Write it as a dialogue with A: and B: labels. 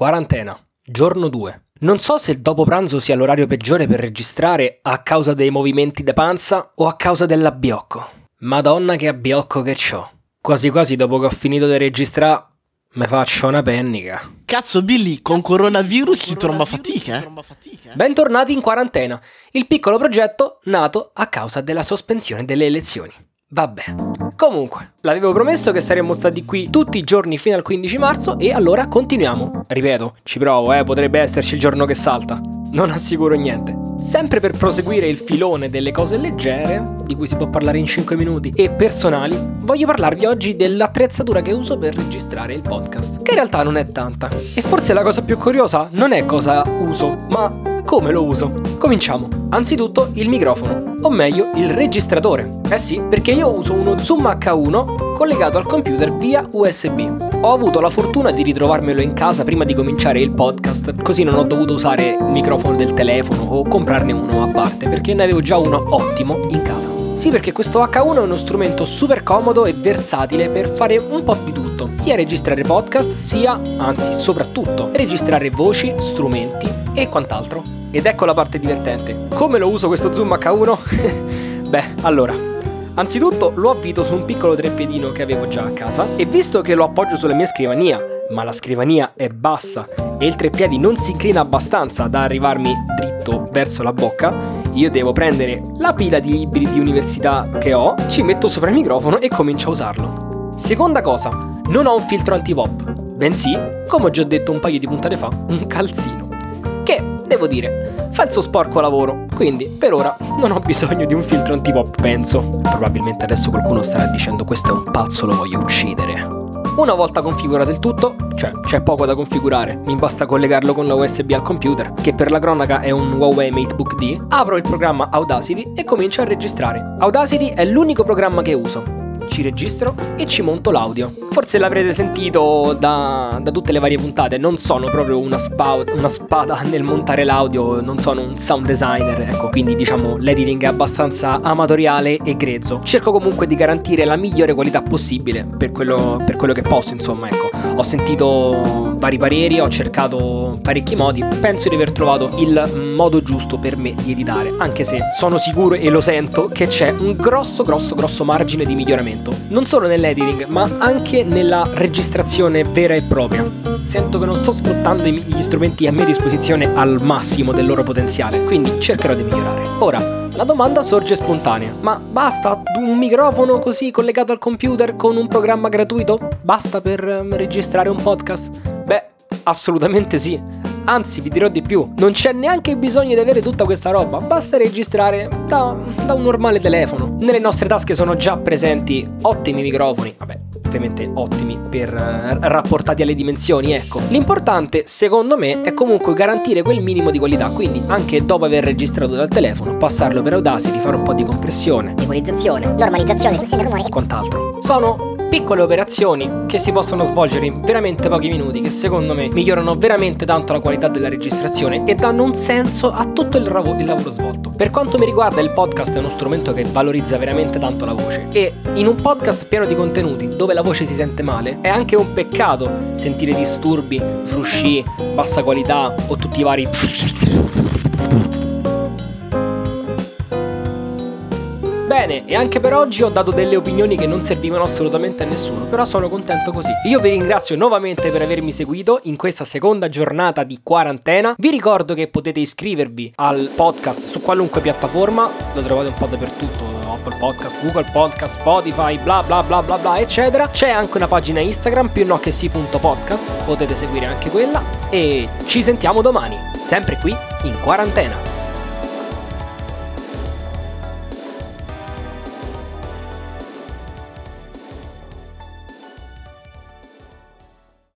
A: Quarantena, giorno 2. Non so se il dopo pranzo sia l'orario peggiore per registrare a causa dei movimenti da panza o a causa dell'abbiocco. Madonna che abbiocco che c'ho. Quasi quasi dopo che ho finito di registrare mi faccio una pennica.
B: Cazzo Billy, con coronavirus si tromba fatica, eh?
A: Bentornati in quarantena, il piccolo progetto nato a causa della sospensione delle elezioni. Vabbè. Comunque, l'avevo promesso che saremmo stati qui tutti i giorni fino al 15 marzo e allora continuiamo. Ripeto, ci provo, eh, potrebbe esserci il giorno che salta. Non assicuro niente. Sempre per proseguire il filone delle cose leggere, di cui si può parlare in 5 minuti, e personali, voglio parlarvi oggi dell'attrezzatura che uso per registrare il podcast, che in realtà non è tanta. E forse la cosa più curiosa non è cosa uso, ma come lo uso? Cominciamo. Anzitutto il microfono, o meglio il registratore. Eh sì, perché io uso uno Zoom H1 collegato al computer via USB. Ho avuto la fortuna di ritrovarmelo in casa prima di cominciare il podcast, così non ho dovuto usare il microfono del telefono o comprarne uno a parte, perché ne avevo già uno ottimo in casa. Sì, perché questo H1 è uno strumento super comodo e versatile per fare un po' di tutto, sia registrare podcast, sia, anzi soprattutto, registrare voci, strumenti e quant'altro. Ed ecco la parte divertente. Come lo uso questo zoom H1? Beh, allora, anzitutto lo avvito su un piccolo treppiedino che avevo già a casa e visto che lo appoggio sulla mia scrivania, ma la scrivania è bassa e il treppiedi non si inclina abbastanza da arrivarmi dritto verso la bocca, io devo prendere la pila di libri di università che ho, ci metto sopra il microfono e comincio a usarlo. Seconda cosa, non ho un filtro anti-pop, bensì, come ho già detto un paio di puntate fa, un calzino che, devo dire, fa il suo sporco lavoro, quindi per ora non ho bisogno di un filtro antipop, penso. Probabilmente adesso qualcuno starà dicendo questo è un pazzo, lo voglio uccidere. Una volta configurato il tutto, cioè c'è poco da configurare, mi basta collegarlo con la USB al computer, che per la cronaca è un Huawei MateBook D, apro il programma Audacity e comincio a registrare. Audacity è l'unico programma che uso, ci registro e ci monto l'audio. Forse l'avrete sentito da, da tutte le varie puntate, non sono proprio una, spa, una, spada nel montare l'audio, non sono un sound designer, ecco, quindi diciamo l'editing è abbastanza amatoriale e grezzo. Cerco comunque di garantire la migliore qualità possibile per quello, per quello che posso, insomma, ecco. Ho sentito vari pareri, ho cercato parecchi modi, penso di aver trovato il modo giusto per me di editare, anche se sono sicuro e lo sento che c'è un grosso grosso grosso margine di miglioramento non solo nell'editing, ma anche nella registrazione vera e propria. Sento che non sto sfruttando gli strumenti a mia disposizione al massimo del loro potenziale, quindi cercherò di migliorare. Ora, la domanda sorge spontanea, ma basta un microfono così collegato al computer con un programma gratuito? Basta per um, registrare un podcast? Beh, assolutamente sì. Anzi, vi dirò di più, non c'è neanche bisogno di avere tutta questa roba, basta registrare da, da un normale telefono. Nelle nostre tasche sono già presenti ottimi microfoni, vabbè, ovviamente ottimi per uh, rapportati alle dimensioni, ecco. L'importante, secondo me, è comunque garantire quel minimo di qualità, quindi anche dopo aver registrato dal telefono, passarlo per Audacity, fare un po' di compressione,
C: equalizzazione, normalizzazione,
A: e quant'altro. Sono piccole operazioni che si possono svolgere in veramente pochi minuti che secondo me migliorano veramente tanto la qualità della registrazione e danno un senso a tutto il, ravo- il lavoro svolto. Per quanto mi riguarda il podcast è uno strumento che valorizza veramente tanto la voce e in un podcast pieno di contenuti dove la voce si sente male è anche un peccato sentire disturbi, frusci, bassa qualità o tutti i vari Bene, e anche per oggi ho dato delle opinioni che non servivano assolutamente a nessuno, però sono contento così. Io vi ringrazio nuovamente per avermi seguito in questa seconda giornata di quarantena. Vi ricordo che potete iscrivervi al podcast su qualunque piattaforma, lo trovate un po' dappertutto, Apple Podcast, Google Podcast, Spotify, bla bla bla bla bla, eccetera. C'è anche una pagina Instagram, più no che sì.podcast, potete seguire anche quella. E ci sentiamo domani, sempre qui in quarantena.